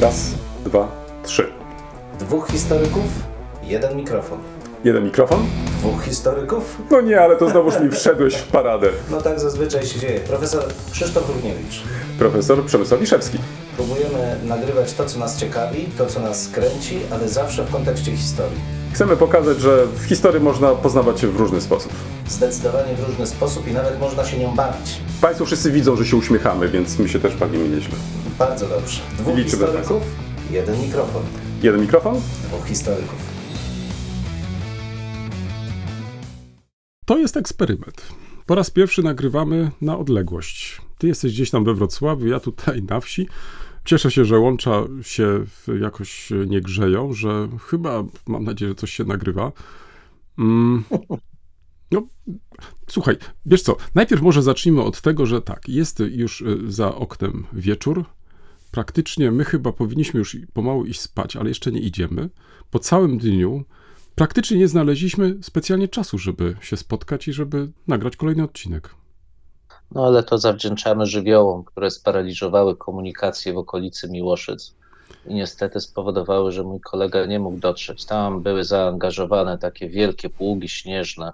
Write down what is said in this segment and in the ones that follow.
Raz, dwa, trzy. Dwóch historyków, jeden mikrofon. Jeden mikrofon? Dwóch historyków? No nie, ale to znowuż mi wszedłeś w paradę. No tak zazwyczaj się dzieje. Profesor Krzysztof Równiewicz. Profesor Przemysław Wiszewski. Próbujemy nagrywać to, co nas ciekawi, to, co nas kręci, ale zawsze w kontekście historii. Chcemy pokazać, że w historii można poznawać się w różny sposób. Zdecydowanie w różny sposób i nawet można się nią bawić. Państwo wszyscy widzą, że się uśmiechamy, więc my się też bawimy nieźle. Bardzo dobrze. Dwóch Liczymy historyków, jeden mikrofon. Jeden mikrofon? Dwóch historyków. To jest eksperyment. Po raz pierwszy nagrywamy na odległość. Ty jesteś gdzieś tam we Wrocławiu, ja tutaj na wsi. Cieszę się, że łącza się jakoś nie grzeją, że chyba, mam nadzieję, że coś się nagrywa. Mm. No, słuchaj, wiesz co, najpierw może zacznijmy od tego, że tak, jest już za oknem wieczór. Praktycznie my chyba powinniśmy już pomału iść spać, ale jeszcze nie idziemy. Po całym dniu praktycznie nie znaleźliśmy specjalnie czasu, żeby się spotkać i żeby nagrać kolejny odcinek. No ale to zawdzięczamy żywiołom, które sparaliżowały komunikację w okolicy Miłoszyc i niestety spowodowały, że mój kolega nie mógł dotrzeć. Tam były zaangażowane takie wielkie pługi śnieżne,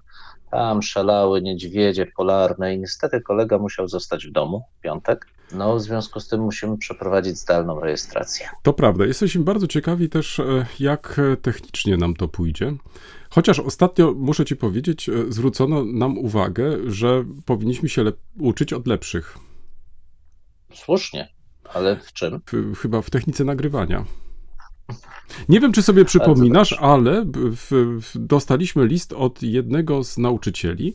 tam szalały niedźwiedzie polarne i niestety kolega musiał zostać w domu w piątek. No, w związku z tym musimy przeprowadzić zdalną rejestrację. To prawda. Jesteśmy bardzo ciekawi też, e, jak e, technicznie nam to pójdzie. Chociaż ostatnio, muszę ci powiedzieć, e, zwrócono nam uwagę, że powinniśmy się uczyć od lepszych. Słusznie, ale w czym? W, chyba w technice nagrywania. Nie wiem, czy sobie przypominasz, ale w, w, dostaliśmy list od jednego z nauczycieli,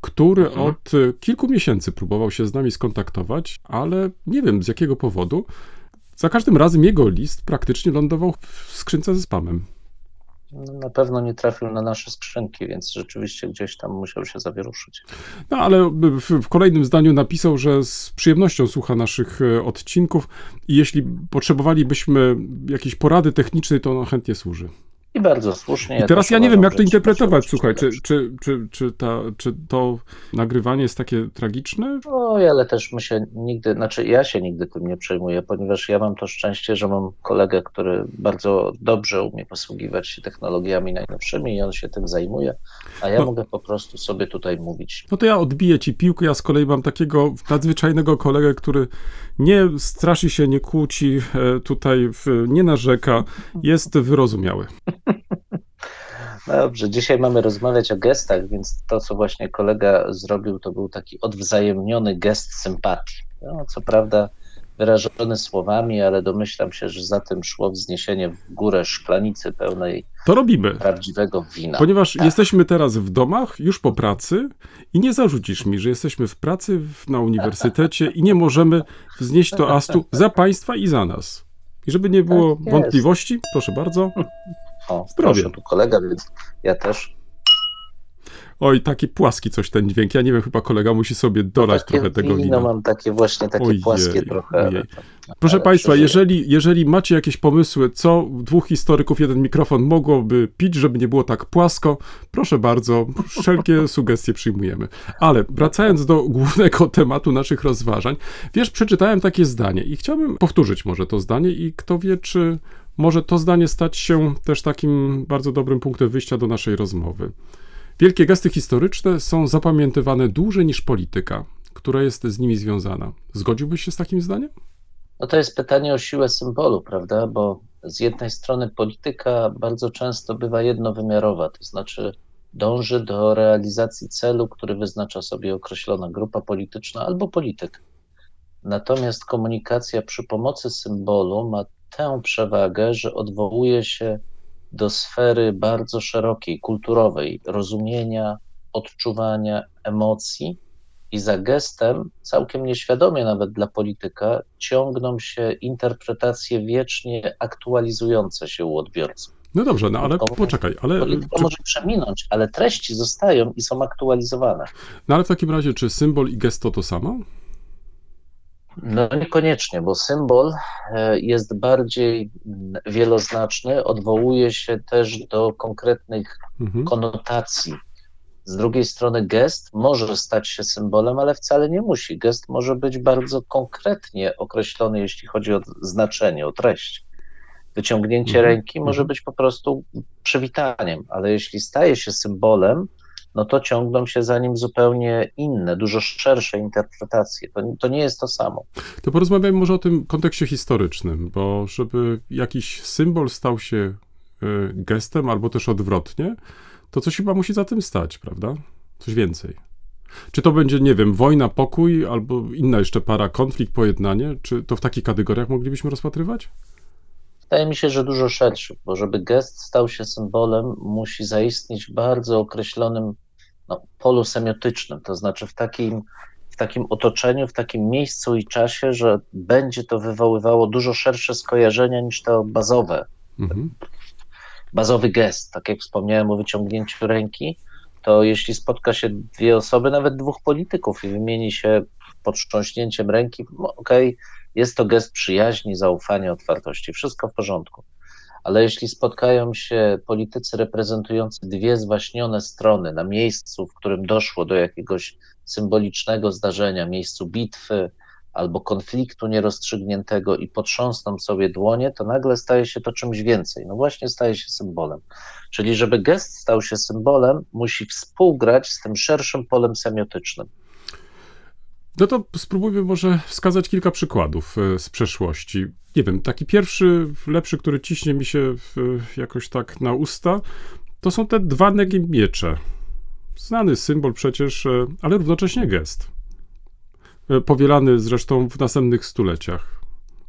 który Mhm. od kilku miesięcy próbował się z nami skontaktować, ale nie wiem z jakiego powodu. Za każdym razem jego list praktycznie lądował w skrzynce ze spamem. No, Na pewno nie trafił na nasze skrzynki, więc rzeczywiście gdzieś tam musiał się zawieruszyć. No ale w, w kolejnym zdaniu napisał, że z przyjemnością słucha naszych e, odcinków i jeśli potrzebowalibyśmy jakiejś porady technicznej, to on chętnie służy. I bardzo słusznie. I teraz ja nie wiem, jak to interpretować, słuchaj, czy, czy, czy, czy, ta, czy to nagrywanie jest takie tragiczne? Oj, ale też my się nigdy, znaczy ja się nigdy tym nie przejmuję, ponieważ ja mam to szczęście, że mam kolegę, który bardzo dobrze umie posługiwać się technologiami najnowszymi i on się tym zajmuje, a ja No. mogę po prostu sobie tutaj mówić. No to ja odbiję ci piłkę, ja z kolei mam takiego nadzwyczajnego kolegę, który nie straszy się, nie kłóci, e, tutaj nie narzeka, jest wyrozumiały. Dobrze, dzisiaj mamy rozmawiać o gestach, więc to, co właśnie kolega zrobił, to był taki odwzajemniony gest sympatii. No, co prawda wyrażony słowami, ale domyślam się, że za tym szło wzniesienie w górę szklanicy pełnej To robimy. prawdziwego wina. Ponieważ Tak. jesteśmy teraz w domach, już po pracy i nie zarzucisz mi, że jesteśmy w pracy na uniwersytecie i nie możemy wznieść toastu za państwa i za nas. I żeby nie było Tak wątpliwości, proszę bardzo. O, proszę, tu kolega, więc ja też. Oj, taki płaski coś ten dźwięk. Ja nie wiem, chyba kolega musi sobie dolać takie trochę tego wina. mam takie właśnie, takie Ojej, płaskie trochę. ojej. Proszę ale Państwa, przeżyję. jeżeli, jeżeli macie jakieś pomysły, co dwóch historyków, jeden mikrofon mogłoby pić, żeby nie było tak płasko, proszę bardzo, wszelkie sugestie przyjmujemy. Ale wracając do głównego tematu naszych rozważań, wiesz, przeczytałem takie zdanie i chciałbym powtórzyć może to zdanie i kto wie, czy może to zdanie stać się też takim bardzo dobrym punktem wyjścia do naszej rozmowy. Wielkie gesty historyczne są zapamiętywane dłużej niż polityka, która jest z nimi związana. Zgodziłbyś się z takim zdaniem? No to jest pytanie o siłę symbolu, prawda? Bo z jednej strony polityka bardzo często bywa jednowymiarowa, to znaczy dąży do realizacji celu, który wyznacza sobie określona grupa polityczna albo polityk. Natomiast komunikacja przy pomocy symbolu ma tę przewagę, że odwołuje się do sfery bardzo szerokiej, kulturowej, rozumienia, odczuwania, emocji. I za gestem, całkiem nieświadomie nawet dla polityka, ciągną się interpretacje wiecznie aktualizujące się u odbiorców. No dobrze, no ale poczekaj, ale, Polityka czy, może przeminąć, ale treści zostają i są aktualizowane. no ale w takim razie, czy symbol i gesto to samo? No niekoniecznie, bo symbol e, jest bardziej mm, wieloznaczny, odwołuje się też do konkretnych Mhm. konotacji. Z drugiej strony gest może stać się symbolem, ale wcale nie musi. Gest może być bardzo konkretnie określony, jeśli chodzi o znaczenie, o treść. Wyciągnięcie Mhm. ręki może być po prostu przywitaniem, ale jeśli staje się symbolem, no to ciągną się za nim zupełnie inne, dużo szersze interpretacje. To, to nie jest to samo. To porozmawiajmy może o tym kontekście historycznym, bo żeby jakiś symbol stał się y, gestem, albo też odwrotnie, to coś chyba musi za tym stać, prawda? Coś więcej. Czy to będzie, nie wiem, wojna, pokój, albo inna jeszcze para, konflikt, pojednanie? Czy to w takich kategoriach moglibyśmy rozpatrywać? Wydaje mi się, że dużo szerszy, bo żeby gest stał się symbolem, musi zaistnieć w bardzo określonym no, polu semiotycznym, to znaczy w takim, w takim otoczeniu, w takim miejscu i czasie, że będzie to wywoływało dużo szersze skojarzenia niż to bazowe, Mhm. bazowy gest. Tak jak wspomniałem o wyciągnięciu ręki, to jeśli spotka się dwie osoby, nawet dwóch polityków i wymieni się potrząśnięciem ręki, no, okej, jest to gest przyjaźni, zaufania, otwartości, wszystko w porządku. Ale jeśli spotkają się politycy reprezentujący dwie zwaśnione strony na miejscu, w którym doszło do jakiegoś symbolicznego zdarzenia, miejscu bitwy albo konfliktu nierozstrzygniętego i potrząsną sobie dłonie, to nagle staje się to czymś więcej. No właśnie staje się symbolem. Czyli żeby gest stał się symbolem, musi współgrać z tym szerszym polem semiotycznym. No to spróbujmy może wskazać kilka przykładów e, z przeszłości. Nie wiem, taki pierwszy, lepszy, który ciśnie mi się jakoś tak na usta, to są te dwa negi miecze. Znany symbol przecież, e, ale równocześnie gest. E, Powielany zresztą w następnych stuleciach.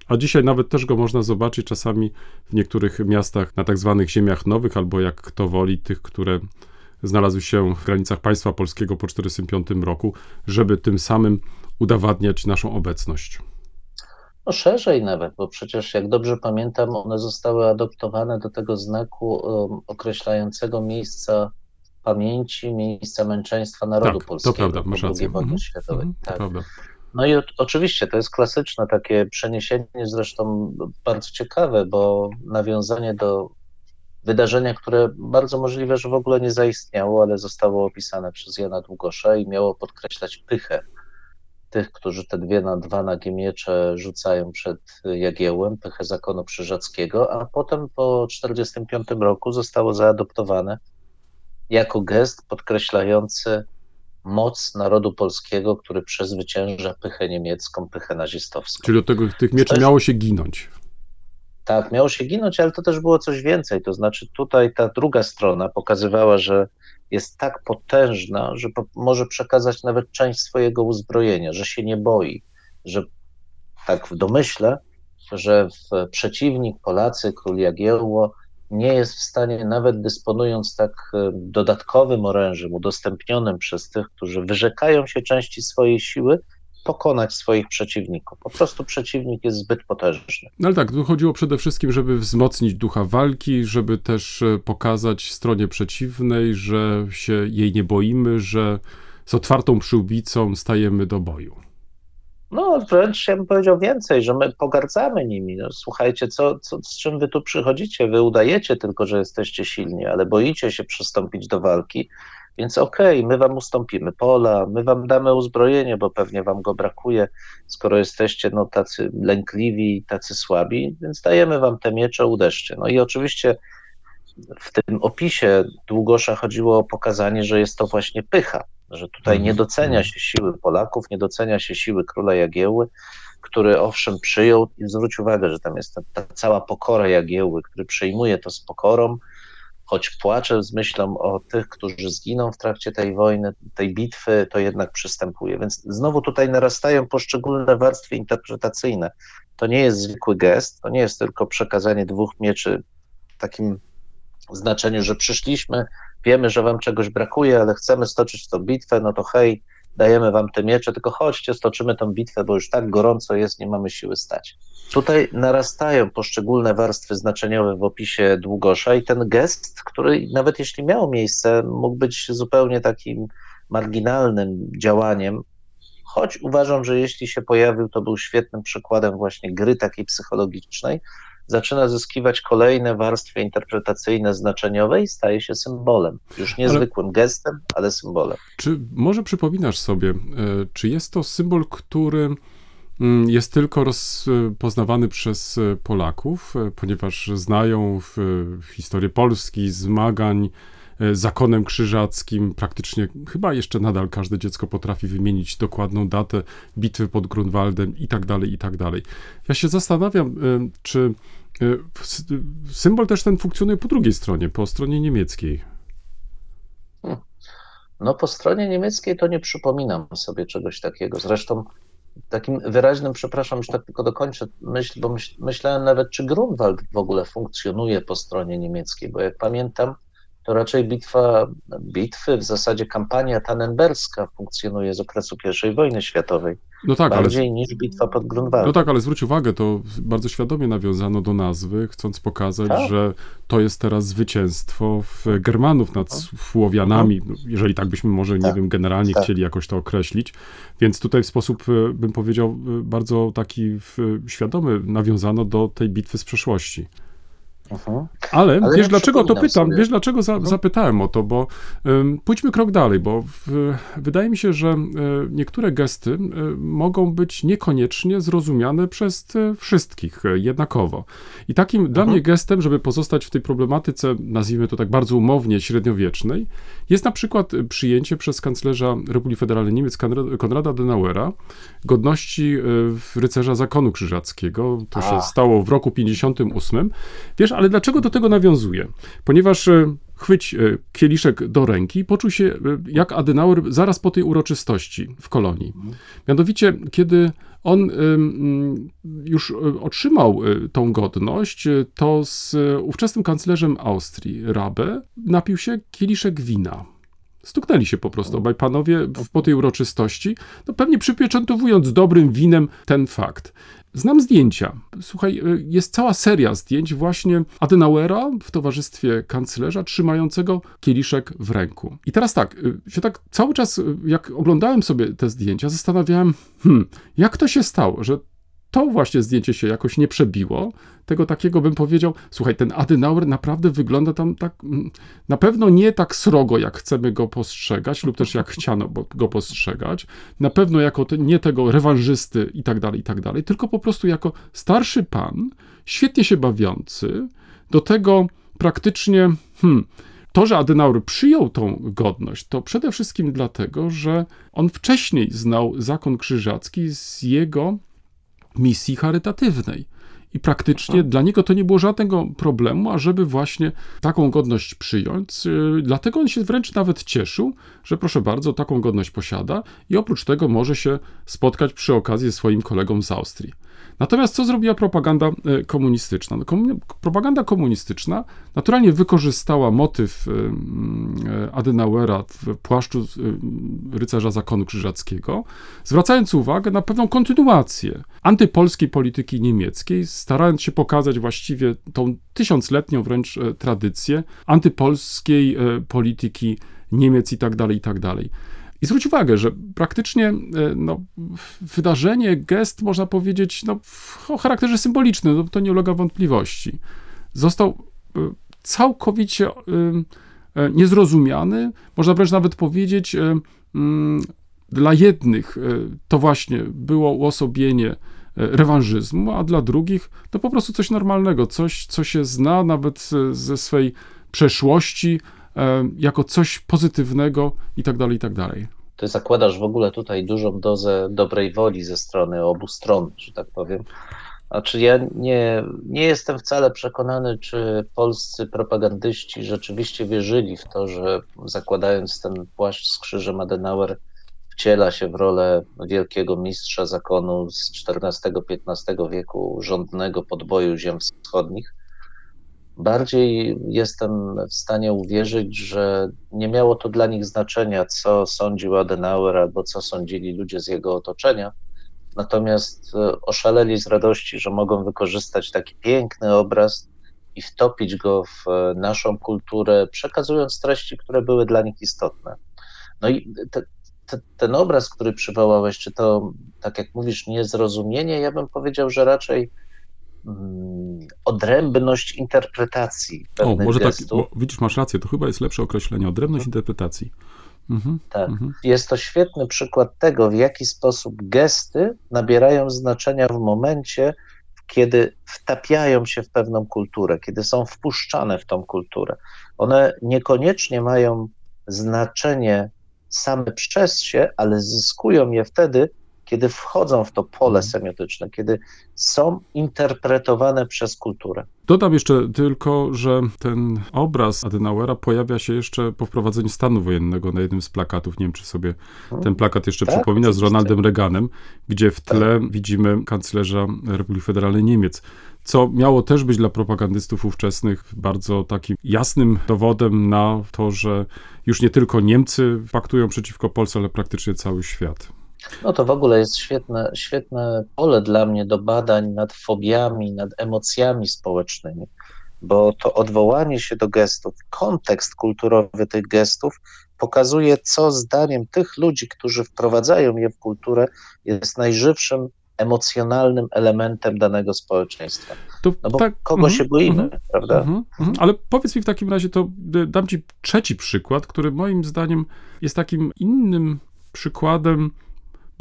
A dzisiaj nawet też go można zobaczyć czasami w niektórych miastach na tak zwanych ziemiach nowych, albo jak kto woli, tych, które znalazły się w granicach państwa polskiego po 1945 roku, żeby tym samym udowadniać naszą obecność. No szerzej nawet, bo przecież jak dobrze pamiętam, one zostały adoptowane do tego znaku um, określającego miejsca pamięci, miejsca męczeństwa narodu tak, polskiego. to prawda, masz rację. Mhm, światowej. mhm, to tak. prawda. No i o, oczywiście to jest klasyczne takie przeniesienie, zresztą bardzo ciekawe, bo nawiązanie do wydarzenia, które bardzo możliwe, że w ogóle nie zaistniało, ale zostało opisane przez Jana Długosza i miało podkreślać pychę tych, którzy te dwie na dwa nagie miecze rzucają przed Jagiełem, pychę zakonu krzyżackiego, a potem po 1945 roku zostało zaadoptowane jako gest podkreślający moc narodu polskiego, który przezwycięża pychę niemiecką, pychę nazistowską. Czyli do tego, tych mieczy Też- miało się ginąć. Tak, miało się ginąć, ale to też było coś więcej. To znaczy, tutaj ta druga strona pokazywała, że jest tak potężna, że po, może przekazać nawet część swojego uzbrojenia, że się nie boi, że tak w domyśle, że w przeciwnik Polacy, król Jagiełło, nie jest w stanie, nawet dysponując tak e, dodatkowym orężem udostępnionym przez tych, którzy wyrzekają się części swojej siły, pokonać swoich przeciwników. Po prostu przeciwnik jest zbyt potężny. No ale tak, tu chodziło przede wszystkim, żeby wzmocnić ducha walki, żeby też e, pokazać stronie przeciwnej, że się jej nie boimy, że z otwartą przyłbicą stajemy do boju. No, wręcz ja bym powiedział więcej, że my pogardzamy nimi. No, słuchajcie, co, co, z czym wy tu przychodzicie? Wy udajecie tylko, że jesteście silni, ale boicie się przystąpić do walki, więc okej, my wam ustąpimy pola, my wam damy uzbrojenie, bo pewnie wam go brakuje, skoro jesteście no, tacy lękliwi, tacy słabi, więc dajemy wam te miecze, uderzcie. No i oczywiście w tym opisie Długosza chodziło o pokazanie, że jest to właśnie pycha, że tutaj Mhm. nie docenia się siły Polaków, nie docenia się siły króla Jagiełły, który owszem przyjął i zwróć uwagę, że tam jest ta, ta cała pokora Jagiełły, który przyjmuje to z pokorą, choć płacze z myślą o tych, którzy zginą w trakcie tej wojny, tej bitwy, to jednak przystępuje. Więc znowu tutaj narastają poszczególne warstwy interpretacyjne. To nie jest zwykły gest, to nie jest tylko przekazanie dwóch mieczy w takim znaczeniu, że przyszliśmy, wiemy, że wam czegoś brakuje, ale chcemy stoczyć tą bitwę, no to hej, dajemy wam te miecze, tylko chodźcie, stoczymy tą bitwę, bo już tak gorąco jest, nie mamy siły stać. Tutaj narastają poszczególne warstwy znaczeniowe w opisie Długosza i ten gest, który nawet jeśli miał miejsce, mógł być zupełnie takim marginalnym działaniem, choć uważam, że jeśli się pojawił, to był świetnym przykładem właśnie gry takiej psychologicznej, zaczyna zyskiwać kolejne warstwy interpretacyjne, znaczeniowe i staje się symbolem. Już nie Ale- gestem, ale symbolem. Czy może przypominasz sobie, e, czy jest to symbol, który mm, jest tylko rozpoznawany przez e, Polaków, e, ponieważ znają historię Polski, zmagań z zakonem krzyżackim, praktycznie chyba jeszcze nadal każde dziecko potrafi wymienić dokładną datę bitwy pod Grunwaldem i tak dalej, i tak dalej. Ja się zastanawiam, czy symbol też ten funkcjonuje po drugiej stronie, po stronie niemieckiej. No po stronie niemieckiej to nie przypominam sobie czegoś takiego. Zresztą takim wyraźnym, przepraszam, już tak tylko dokończę myśl, bo myśl, myślałem nawet, czy Grunwald w ogóle funkcjonuje po stronie niemieckiej, bo jak pamiętam, to raczej bitwa, bitwy, w zasadzie kampania tannenberska funkcjonuje z okresu I wojny światowej, No tak, ale bardziej niż bitwa pod Grunwaldem. No tak, ale zwróć uwagę, to bardzo świadomie nawiązano do nazwy, chcąc pokazać, Tak. że to jest teraz zwycięstwo w Germanów nad Słowianami, no, jeżeli tak byśmy może, nie Tak. wiem, generalnie Tak. chcieli jakoś to określić. Więc tutaj w sposób, e, bym powiedział, e, bardzo taki w, świadomy nawiązano do tej bitwy z przeszłości. Mhm. Ale, Ale wiesz ja dlaczego to pytam? sobie. Wiesz dlaczego za, zapytałem o to? Bo pójdźmy krok dalej, bo w, wydaje mi się, że niektóre gesty mogą być niekoniecznie zrozumiane przez y, wszystkich y, jednakowo. I takim dla mnie gestem, żeby pozostać w tej problematyce, nazwijmy to tak bardzo umownie, średniowiecznej, jest na przykład przyjęcie przez kanclerza Republiki Federalnej Niemiec Konrad- Konrada Adenauera godności y, rycerza zakonu krzyżackiego. To się A. stało w roku 58. Wiesz, ale dlaczego do tego nawiązuję? Ponieważ e, chwyć e, kieliszek do ręki poczuł się e, jak Adenauer zaraz po tej uroczystości w kolonii. Mianowicie, kiedy on ym, już otrzymał tą godność, to z ówczesnym kanclerzem Austrii, Rabe, napił się kieliszek wina. Stuknęli się po prostu obaj panowie po tej uroczystości, no pewnie przypieczętowując dobrym winem ten fakt. Znam zdjęcia. Słuchaj, y, jest cała seria zdjęć właśnie Adenauera w towarzystwie kanclerza trzymającego kieliszek w ręku. I teraz tak, y, się tak cały czas, y, jak oglądałem sobie te zdjęcia, zastanawiałem, hmm, jak to się stało, że to właśnie zdjęcie się jakoś nie przebiło. Tego takiego bym powiedział, słuchaj, ten Adenauer naprawdę wygląda tam tak, mm, na pewno nie tak srogo, jak chcemy go postrzegać, lub też jak chciano go postrzegać. Na pewno jako te, nie tego rewanżysty i tak dalej, i tak dalej, tylko po prostu jako starszy pan, świetnie się bawiący, do tego praktycznie, hmm, to, że Adenauer przyjął tą godność, to przede wszystkim dlatego, że on wcześniej znał zakon krzyżacki z jego misji charytatywnej. I praktycznie dla niego to nie było żadnego problemu, ażeby właśnie taką godność przyjąć. Yy, Dlatego on się wręcz nawet cieszył, że proszę bardzo, taką godność posiada i oprócz tego może się spotkać przy okazji ze swoim kolegą z Austrii. Natomiast co zrobiła propaganda e, komunistyczna? No, propaganda komunistyczna naturalnie wykorzystała motyw e, mm, e, Adenauera w płaszczu rycerza zakonu krzyżackiego, zwracając uwagę na pewną kontynuację antypolskiej polityki niemieckiej, starając się pokazać właściwie tą tysiącletnią wręcz tradycję antypolskiej polityki Niemiec i tak dalej, i tak dalej. I zwróć uwagę, że praktycznie e, no, wydarzenie, gest, można powiedzieć, no, o charakterze symbolicznym, no, to nie ulega wątpliwości, został e, całkowicie e, niezrozumiany, można wręcz nawet powiedzieć, mm, dla jednych to właśnie było uosobienie rewanżyzmu, a dla drugich to po prostu coś normalnego, coś, co się zna nawet ze swej przeszłości, jako coś pozytywnego i tak dalej, i tak dalej. Ty zakładasz w ogóle tutaj dużą dozę dobrej woli ze strony obu stron, że tak powiem. Znaczy ja nie, nie jestem wcale przekonany, czy polscy propagandyści rzeczywiście wierzyli w to, że zakładając ten płaszcz z krzyżem Adenauer wciela się w rolę wielkiego mistrza zakonu z XIV-XV wieku rządnego podboju ziem wschodnich. Bardziej jestem w stanie uwierzyć, że nie miało to dla nich znaczenia, co sądził Adenauer albo co sądzili ludzie z jego otoczenia. Natomiast e, oszaleli z radości, że mogą wykorzystać taki piękny obraz i wtopić go w e, naszą kulturę, przekazując treści, które były dla nich istotne. No i te, te, ten obraz, który przywołałeś, czy to, tak jak mówisz, niezrozumienie, ja bym powiedział, że raczej odrębność interpretacji O, może tak, gestów. bo widzisz, masz rację, to chyba jest lepsze określenie, odrębność interpretacji. Mhm. Tak. Mhm. Jest to świetny przykład tego, w jaki sposób gesty nabierają znaczenia w momencie, kiedy wtapiają się w pewną kulturę, kiedy są wpuszczane w tą kulturę. One niekoniecznie mają znaczenie same przez się, ale zyskują je wtedy, kiedy wchodzą w to pole semiotyczne, kiedy są interpretowane przez kulturę. Dodam jeszcze tylko, że ten obraz Adenauera pojawia się jeszcze po wprowadzeniu stanu wojennego na jednym z plakatów. Nie wiem, czy sobie ten plakat jeszcze Tak, przypomina z. Ronaldem Reaganem, gdzie w tle widzimy kanclerza Republiki Federalnej Niemiec. Co miało też być dla propagandystów ówczesnych bardzo takim jasnym dowodem na to, że już nie tylko Niemcy paktują przeciwko Polsce, ale praktycznie cały świat. No to w ogóle jest świetne, świetne pole dla mnie do badań nad fobiami, nad emocjami społecznymi, bo to odwołanie się do gestów, kontekst kulturowy tych gestów pokazuje, co zdaniem tych ludzi, którzy wprowadzają je w kulturę, jest najżywszym emocjonalnym elementem danego społeczeństwa. To No bo tak- kogo mhm, się boimy, mhm. prawda? Mhm. Ale powiedz mi w takim razie, to y, dam ci trzeci przykład, który moim zdaniem jest takim innym przykładem.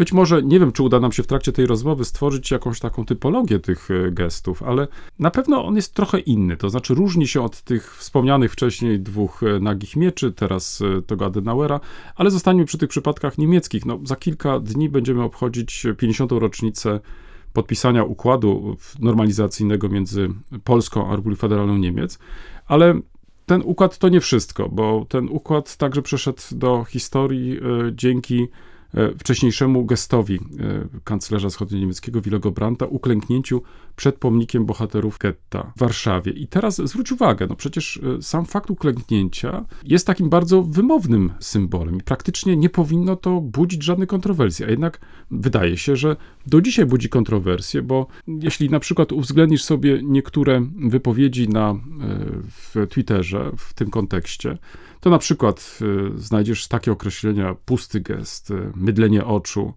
Być może, nie wiem, czy uda nam się w trakcie tej rozmowy stworzyć jakąś taką typologię tych y, gestów, ale na pewno on jest trochę inny. To znaczy, różni się od tych wspomnianych wcześniej dwóch y, nagich mieczy, teraz y, tego Adenauera, ale zostańmy przy tych przypadkach niemieckich. No, za kilka dni będziemy obchodzić 50. rocznicę podpisania układu normalizacyjnego między Polską a Republiką Federalną Niemiec, ale ten układ to nie wszystko, bo ten układ także przeszedł do historii e, dzięki e, wcześniejszemu gestowi e, kanclerza wschodnio-niemieckiego Willego Brandta, uklęknięciu przed pomnikiem bohaterów getta w Warszawie. I teraz zwróć uwagę, no przecież e, sam fakt uklęknięcia jest takim bardzo wymownym symbolem i praktycznie nie powinno to budzić żadnej kontrowersji, a jednak wydaje się, że do dzisiaj budzi kontrowersje, bo jeśli na przykład uwzględnisz sobie niektóre wypowiedzi na, e, w Twitterze w tym kontekście, to na przykład e, znajdziesz takie określenia pusty gest, e, mydlenie oczu,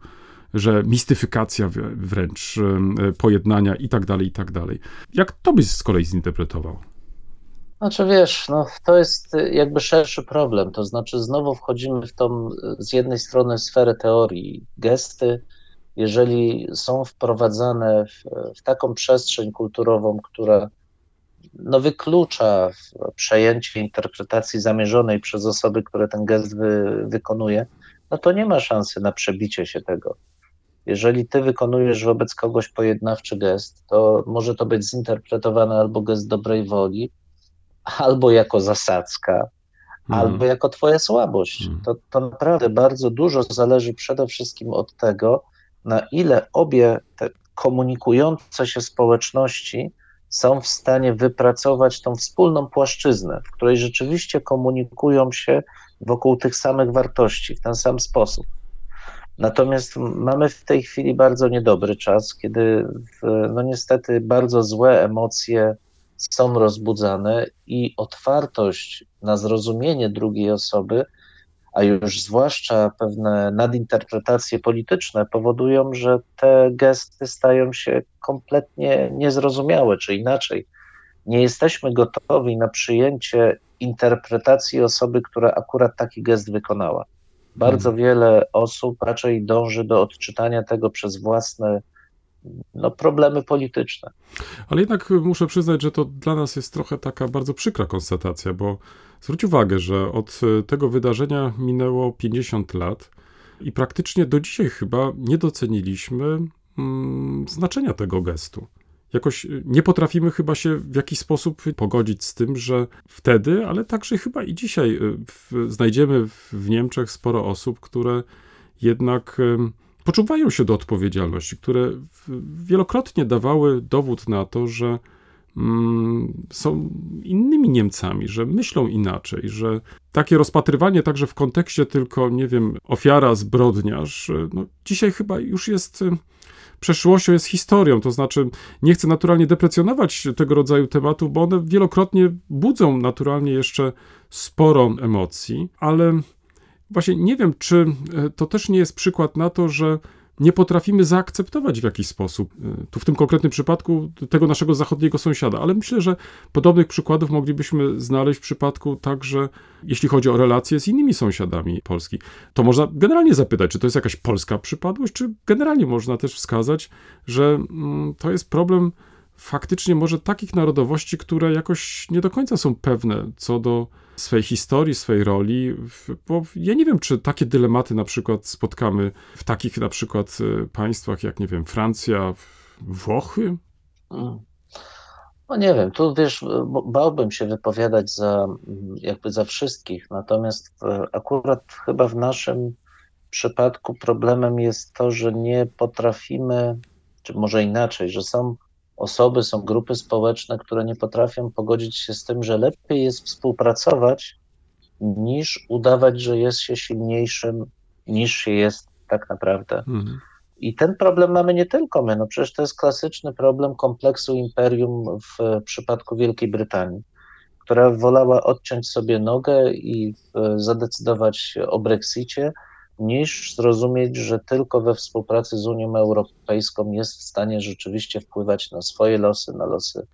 że mistyfikacja wrę- wręcz e, pojednania i tak dalej, i tak dalej. Jak to byś z kolei zinterpretował? Znaczy wiesz, no, to jest y, jakby szerszy problem, to znaczy znowu wchodzimy w tą y, z jednej strony sferę teorii. Gesty, jeżeli są wprowadzane w, w taką przestrzeń kulturową, która no, wyklucza przejęcie interpretacji zamierzonej przez osoby, które ten gest wy, wykonuje, no to nie ma szansy na przebicie się tego. Jeżeli ty wykonujesz wobec kogoś pojednawczy gest, to może to być zinterpretowane albo gest dobrej woli, albo jako zasadzka, albo jako twoja słabość. Mhm. To, to naprawdę bardzo dużo zależy przede wszystkim od tego, na ile obie te komunikujące się społeczności są w stanie wypracować tą wspólną płaszczyznę, w której rzeczywiście komunikują się wokół tych samych wartości w ten sam sposób. Natomiast mamy w tej chwili bardzo niedobry czas, kiedy no niestety bardzo złe emocje są rozbudzane i otwartość na zrozumienie drugiej osoby, a już zwłaszcza pewne nadinterpretacje polityczne powodują, że te gesty stają się kompletnie niezrozumiałe, czy inaczej. Nie jesteśmy gotowi na przyjęcie interpretacji osoby, która akurat taki gest wykonała. Bardzo wiele osób raczej dąży do odczytania tego przez własne no, problemy polityczne. Ale jednak muszę przyznać, że to dla nas jest trochę taka bardzo przykra konstatacja, bo zwróć uwagę, że od e, tego wydarzenia minęło 50 lat i praktycznie do dzisiaj chyba nie doceniliśmy mm, znaczenia tego gestu. Jakoś e, nie potrafimy chyba się w jakiś sposób pogodzić z tym, że wtedy, ale także chyba i dzisiaj e, w, znajdziemy w, w Niemczech sporo osób, które jednak poczuwają się do odpowiedzialności, które wielokrotnie dawały dowód na to, że mm, są innymi Niemcami, że myślą inaczej, że takie rozpatrywanie także w kontekście tylko, nie wiem, ofiara, zbrodniarz, no, dzisiaj chyba już jest e, przeszłością, jest historią. To znaczy, nie chcę naturalnie deprecjonować tego rodzaju tematów, bo one wielokrotnie budzą naturalnie jeszcze sporo emocji, ale właśnie nie wiem, czy e, to też nie jest przykład na to, że nie potrafimy zaakceptować w jakiś sposób, y, tu w tym konkretnym przypadku, tego naszego zachodniego sąsiada. Ale myślę, że podobnych przykładów moglibyśmy znaleźć w przypadku także, jeśli chodzi o relacje z innymi sąsiadami Polski. To można generalnie zapytać, czy to jest jakaś polska przypadłość, czy generalnie można też wskazać, że mm, to jest problem faktycznie może takich narodowości, które jakoś nie do końca są pewne co do swej historii, swej roli, bo ja nie wiem, czy takie dylematy na przykład spotkamy w takich na przykład e, państwach jak, nie wiem, Francja, Włochy. Mm. No nie wiem, tu wiesz, bo- bałbym się wypowiadać za, jakby za wszystkich, natomiast w, akurat chyba w naszym przypadku problemem jest to, że nie potrafimy, czy może inaczej, że są osoby, są grupy społeczne, które nie potrafią pogodzić się z tym, że lepiej jest współpracować, niż udawać, że jest się silniejszym, niż się jest tak naprawdę. Mhm. I ten problem mamy nie tylko my, no przecież to jest klasyczny problem kompleksu imperium w przypadku Wielkiej Brytanii, która wolała odciąć sobie nogę i e, zadecydować o Brexicie, niż zrozumieć, że tylko we współpracy z Unią Europejską jest w stanie rzeczywiście wpływać na swoje losy, na losy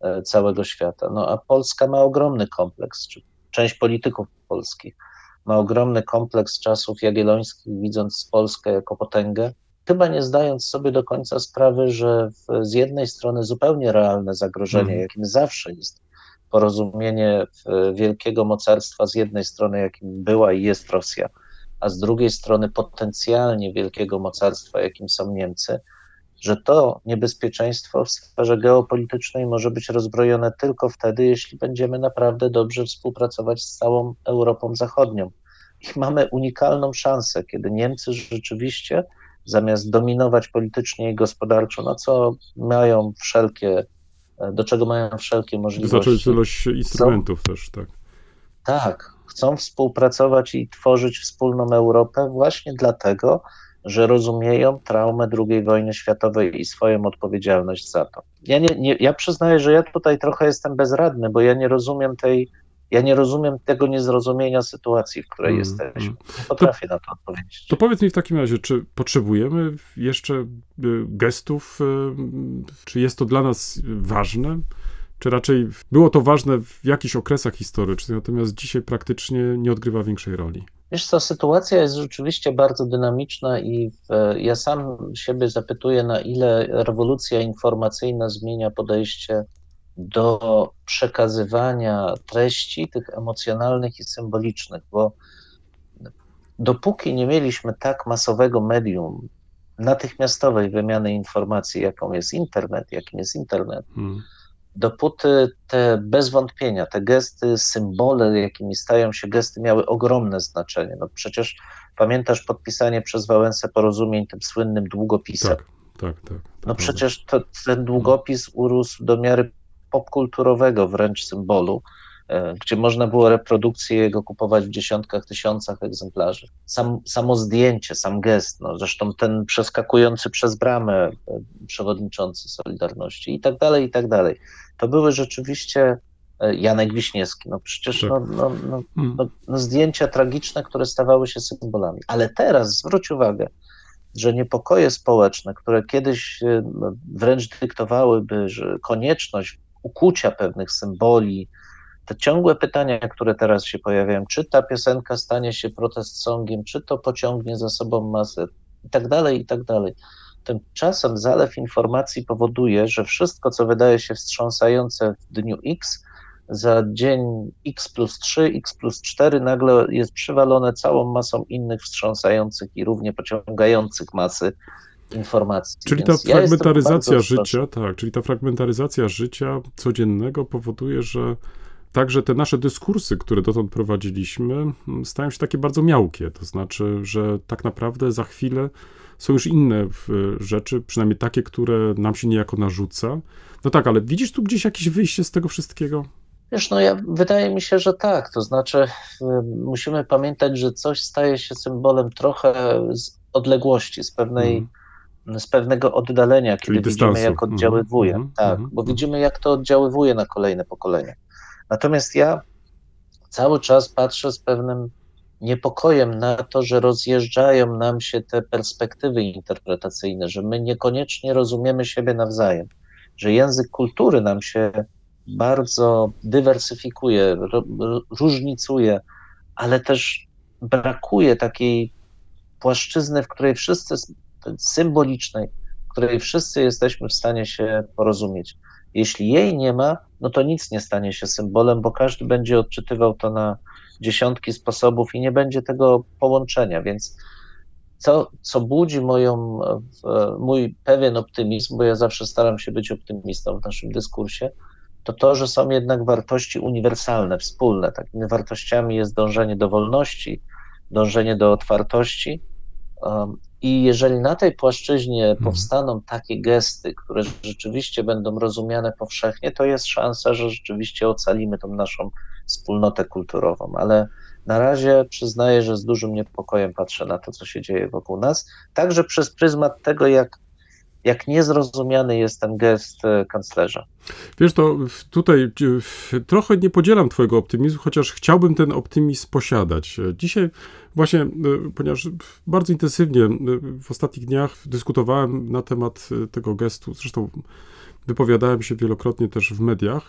e, całego świata. No a Polska ma ogromny kompleks, czy część polityków polskich ma ogromny kompleks czasów jagiellońskich, widząc Polskę jako potęgę, chyba nie zdając sobie do końca sprawy, że w, z jednej strony zupełnie realne zagrożenie, Mhm. jakim zawsze jest porozumienie w, wielkiego mocarstwa z jednej strony, jakim była i jest Rosja, a z drugiej strony potencjalnie wielkiego mocarstwa, jakim są Niemcy, że to niebezpieczeństwo w sferze geopolitycznej może być rozbrojone tylko wtedy, jeśli będziemy naprawdę dobrze współpracować z całą Europą Zachodnią. I mamy unikalną szansę, kiedy Niemcy rzeczywiście zamiast dominować politycznie i gospodarczo, na co mają wszelkie, do czego mają wszelkie możliwości. ilość instrumentów też, tak. Tak, chcą współpracować i tworzyć wspólną Europę właśnie dlatego, że rozumieją traumę II wojny światowej i swoją odpowiedzialność za to. Ja, nie, nie, ja przyznaję, że ja tutaj trochę jestem bezradny, bo ja nie rozumiem tej, ja nie rozumiem tego niezrozumienia sytuacji, w której Mm, jesteśmy. mm. Nie potrafię na to odpowiedzieć. To powiedz mi w takim razie, czy potrzebujemy jeszcze y, gestów, y, czy jest to dla nas ważne? Czy raczej było to ważne w jakichś okresach historycznych, natomiast dzisiaj praktycznie nie odgrywa większej roli? Wiesz co, sytuacja jest rzeczywiście bardzo dynamiczna i w, ja sam siebie zapytuję, na ile rewolucja informacyjna zmienia podejście do przekazywania treści, tych emocjonalnych i symbolicznych, bo dopóki nie mieliśmy tak masowego medium natychmiastowej wymiany informacji, jaką jest internet, jakim jest internet, Hmm. Dopóty te bez wątpienia, te gesty, symbole, jakimi stają się gesty, miały ogromne znaczenie. No przecież pamiętasz podpisanie przez Wałęsę porozumień tym słynnym długopisem. Tak, tak, tak. to No prawda. przecież to, ten długopis urósł do miary popkulturowego wręcz symbolu, gdzie można było reprodukcję jego kupować w dziesiątkach, tysiącach egzemplarzy. Sam, samo zdjęcie, sam gest, no, zresztą ten przeskakujący przez bramę e, przewodniczący Solidarności i tak dalej, i tak dalej. To były rzeczywiście e, Janek Wiśniewski, no przecież Tak. no, no, no, Hmm. no, no zdjęcia tragiczne, które stawały się symbolami. Ale teraz zwróć uwagę, że niepokoje społeczne, które kiedyś e, wręcz dyktowałyby, że konieczność ukucia pewnych symboli, te ciągłe pytania, które teraz się pojawiają, czy ta piosenka stanie się protest songiem, czy to pociągnie za sobą masę, i tak dalej, i tak dalej. Tymczasem zalew informacji powoduje, że wszystko, co wydaje się wstrząsające w dniu X, za dzień X plus 3, X plus 4 nagle jest przywalone całą masą innych wstrząsających i równie pociągających masy informacji. Czyli ta Więc ja jestem fragmentaryzacja życia, tak, czyli ta fragmentaryzacja życia codziennego powoduje, że także te nasze dyskursy, które dotąd prowadziliśmy, mm, stają się takie bardzo miałkie. To znaczy, że tak naprawdę za chwilę są już inne rzeczy, przynajmniej takie, które nam się niejako narzuca. No tak, ale widzisz tu gdzieś jakieś wyjście z tego wszystkiego? Wiesz, no ja, wydaje mi się, że tak. To znaczy, y, musimy pamiętać, że coś staje się symbolem trochę z odległości, z pewnej, z pewnego oddalenia, Czyli kiedy widzimy, dystansu. jak oddziaływuje. Mhm, tak, mhm, bo mhm. widzimy, jak to oddziaływuje na kolejne pokolenia. Natomiast ja cały czas patrzę z pewnym niepokojem na to, że rozjeżdżają nam się te perspektywy interpretacyjne, że my niekoniecznie rozumiemy siebie nawzajem, że język kultury nam się bardzo dywersyfikuje, różnicuje, ale też brakuje takiej płaszczyzny, w której wszyscy, symbolicznej, w której wszyscy jesteśmy w stanie się porozumieć. Jeśli jej nie ma, no to nic nie stanie się symbolem, bo każdy będzie odczytywał to na dziesiątki sposobów i nie będzie tego połączenia, więc co, co budzi moją, mój pewien optymizm, bo ja zawsze staram się być optymistą w naszym dyskursie, to to, że są jednak wartości uniwersalne, wspólne. Takimi wartościami jest dążenie do wolności, dążenie do otwartości. I jeżeli na tej płaszczyźnie mhm. powstaną takie gesty, które rzeczywiście będą rozumiane powszechnie, to jest szansa, że rzeczywiście ocalimy tą naszą wspólnotę kulturową. Ale na razie przyznaję, że z dużym niepokojem patrzę na to, co się dzieje wokół nas, także przez pryzmat tego, jak jak niezrozumiany jest ten gest e, kanclerza. Wiesz, to tutaj trochę nie podzielam Twojego optymizmu, chociaż chciałbym ten optymizm posiadać. Dzisiaj, właśnie, e, ponieważ bardzo intensywnie e, w ostatnich dniach dyskutowałem na temat tego gestu, zresztą wypowiadałem się wielokrotnie też w mediach.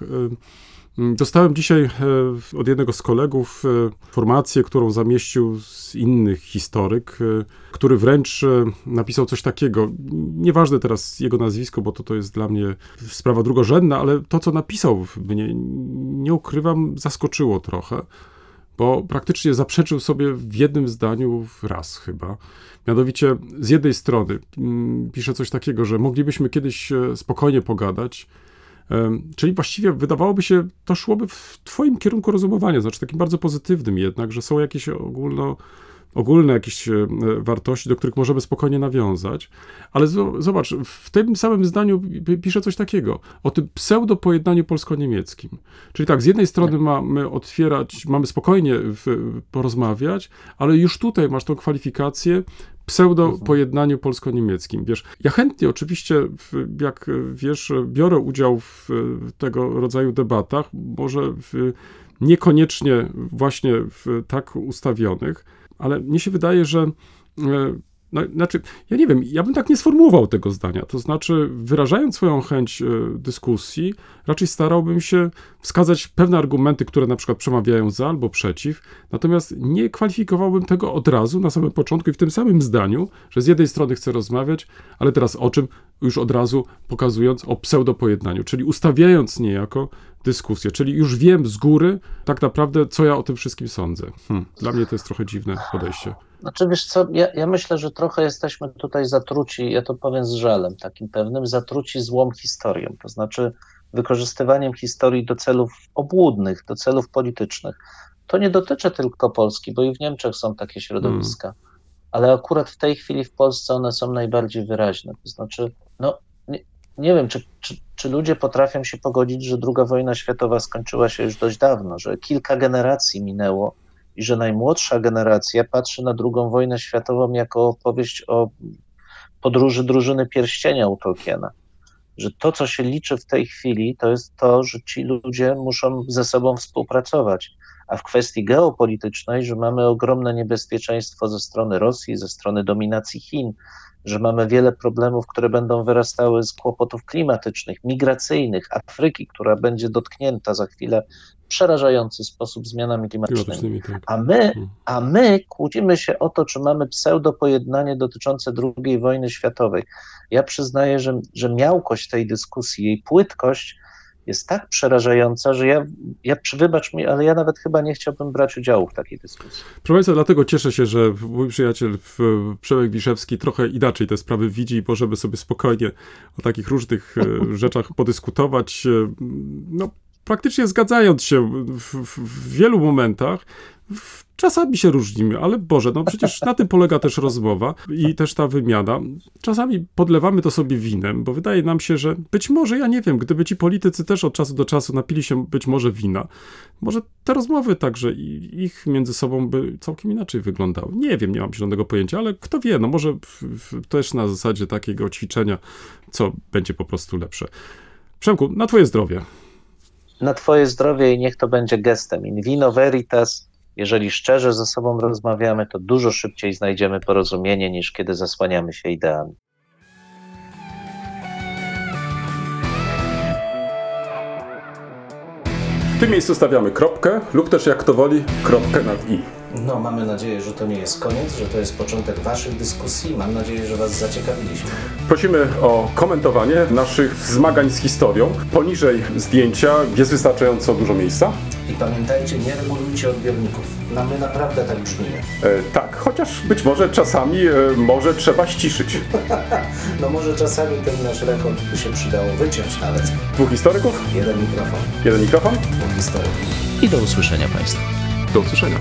Dostałem dzisiaj e, od jednego z kolegów e, informację, którą zamieścił z innych historyk, e, który wręcz napisał coś takiego. Nieważne teraz jego nazwisko, bo to, to jest dla mnie sprawa drugorzędna, ale to, co napisał, mnie, nie ukrywam, zaskoczyło trochę, bo praktycznie zaprzeczył sobie w jednym zdaniu raz chyba. Mianowicie, z jednej strony mm, pisze coś takiego, że moglibyśmy kiedyś spokojnie pogadać, Czyli właściwie wydawałoby się, to szłoby w Twoim kierunku rozumowania, znaczy takim bardzo pozytywnym jednak, że są jakieś ogólno, ogólne jakieś e, wartości, do których możemy spokojnie nawiązać. Ale zobacz, w tym samym zdaniu pisze coś takiego, o tym pseudo-pojednaniu polsko-niemieckim. Czyli tak, z jednej strony tak. mamy otwierać, mamy spokojnie porozmawiać, ale już tutaj masz tą kwalifikację pseudo-pojednaniu polsko-niemieckim. Wiesz, ja chętnie oczywiście, jak wiesz, biorę udział w tego rodzaju debatach, może w, niekoniecznie właśnie w tak ustawionych, ale mnie się wydaje, że e, no, znaczy, ja nie wiem, ja bym tak nie sformułował tego zdania. To znaczy, wyrażając swoją chęć e, dyskusji, raczej starałbym się wskazać pewne argumenty, które na przykład przemawiają za albo przeciw, natomiast nie kwalifikowałbym tego od razu na samym początku i w tym samym zdaniu, że z jednej strony chcę rozmawiać, ale teraz o czym? Już od razu pokazując o pseudopojednaniu, czyli ustawiając niejako dyskusję, czyli już wiem z góry tak naprawdę, co ja o tym wszystkim sądzę. Hmm, dla mnie to jest trochę dziwne podejście. Znaczy, wiesz co, ja, ja, myślę, że trochę jesteśmy tutaj zatruci, ja to powiem z żalem takim pewnym, zatruci złą historią, to znaczy wykorzystywaniem historii do celów obłudnych, do celów politycznych. To nie dotyczy tylko Polski, bo i w Niemczech są takie środowiska, hmm. ale akurat w tej chwili w Polsce one są najbardziej wyraźne. To znaczy, no, nie, nie wiem, czy, czy, czy ludzie potrafią się pogodzić, że II wojna światowa skończyła się już dość dawno, że kilka generacji minęło i że najmłodsza generacja patrzy na II wojnę światową jako opowieść o podróży drużyny pierścienia u Tolkiena. Że to, co się liczy w tej chwili, to jest to, że ci ludzie muszą ze sobą współpracować. A w kwestii geopolitycznej, że mamy ogromne niebezpieczeństwo ze strony Rosji, ze strony dominacji Chin, że mamy wiele problemów, które będą wyrastały z kłopotów klimatycznych, migracyjnych, Afryki, która będzie dotknięta za chwilę przerażający sposób zmianami klimatycznymi. Tak. A my, hmm. a my kłócimy się o to, czy mamy pseudo-pojednanie dotyczące II wojny światowej. Ja przyznaję, że, że miałkość tej dyskusji, jej płytkość jest tak przerażająca, że ja, ja, wybacz mi, ale ja nawet chyba nie chciałbym brać udziału w takiej dyskusji. Proszę Państwa, dlatego cieszę się, że mój przyjaciel Przemek Wiszewski trochę inaczej te sprawy widzi i możemy sobie spokojnie o takich różnych e, rzeczach podyskutować. E, no, praktycznie zgadzając się w, w wielu momentach, Czasami się różnimy, ale Boże, no przecież na tym polega też rozmowa i też ta wymiana. Czasami podlewamy to sobie winem, bo wydaje nam się, że być może, ja nie wiem, gdyby ci politycy też od czasu do czasu napili się być może wina, może te rozmowy także ich między sobą by całkiem inaczej wyglądały. Nie wiem, nie mam zielonego pojęcia, ale kto wie, no może w, w, też na zasadzie takiego ćwiczenia, co będzie po prostu lepsze. Przemku, na twoje zdrowie na Twoje zdrowie i niech to będzie gestem. In vino veritas, Jeżeli szczerze ze sobą rozmawiamy, to dużo szybciej znajdziemy porozumienie niż kiedy zasłaniamy się ideami. W tym miejscu stawiamy kropkę lub też jak to woli, kropkę nad i. No, mamy nadzieję, że to nie jest koniec, że to jest początek Waszych dyskusji. Mam nadzieję, że Was zaciekawiliśmy. Prosimy o komentowanie naszych zmagań z historią. Poniżej zdjęcia jest wystarczająco dużo miejsca. I pamiętajcie, nie regulujcie odbiorników. No, my naprawdę tak brzmimy. E, tak, chociaż być może czasami e, może trzeba ściszyć. No może czasami ten nasz rekord by się przydało wyciąć nawet. Dwóch historyków, Jeden mikrofon, jeden mikrofon. dwóch historyków. I do usłyszenia Państwu. Do usłyszenia.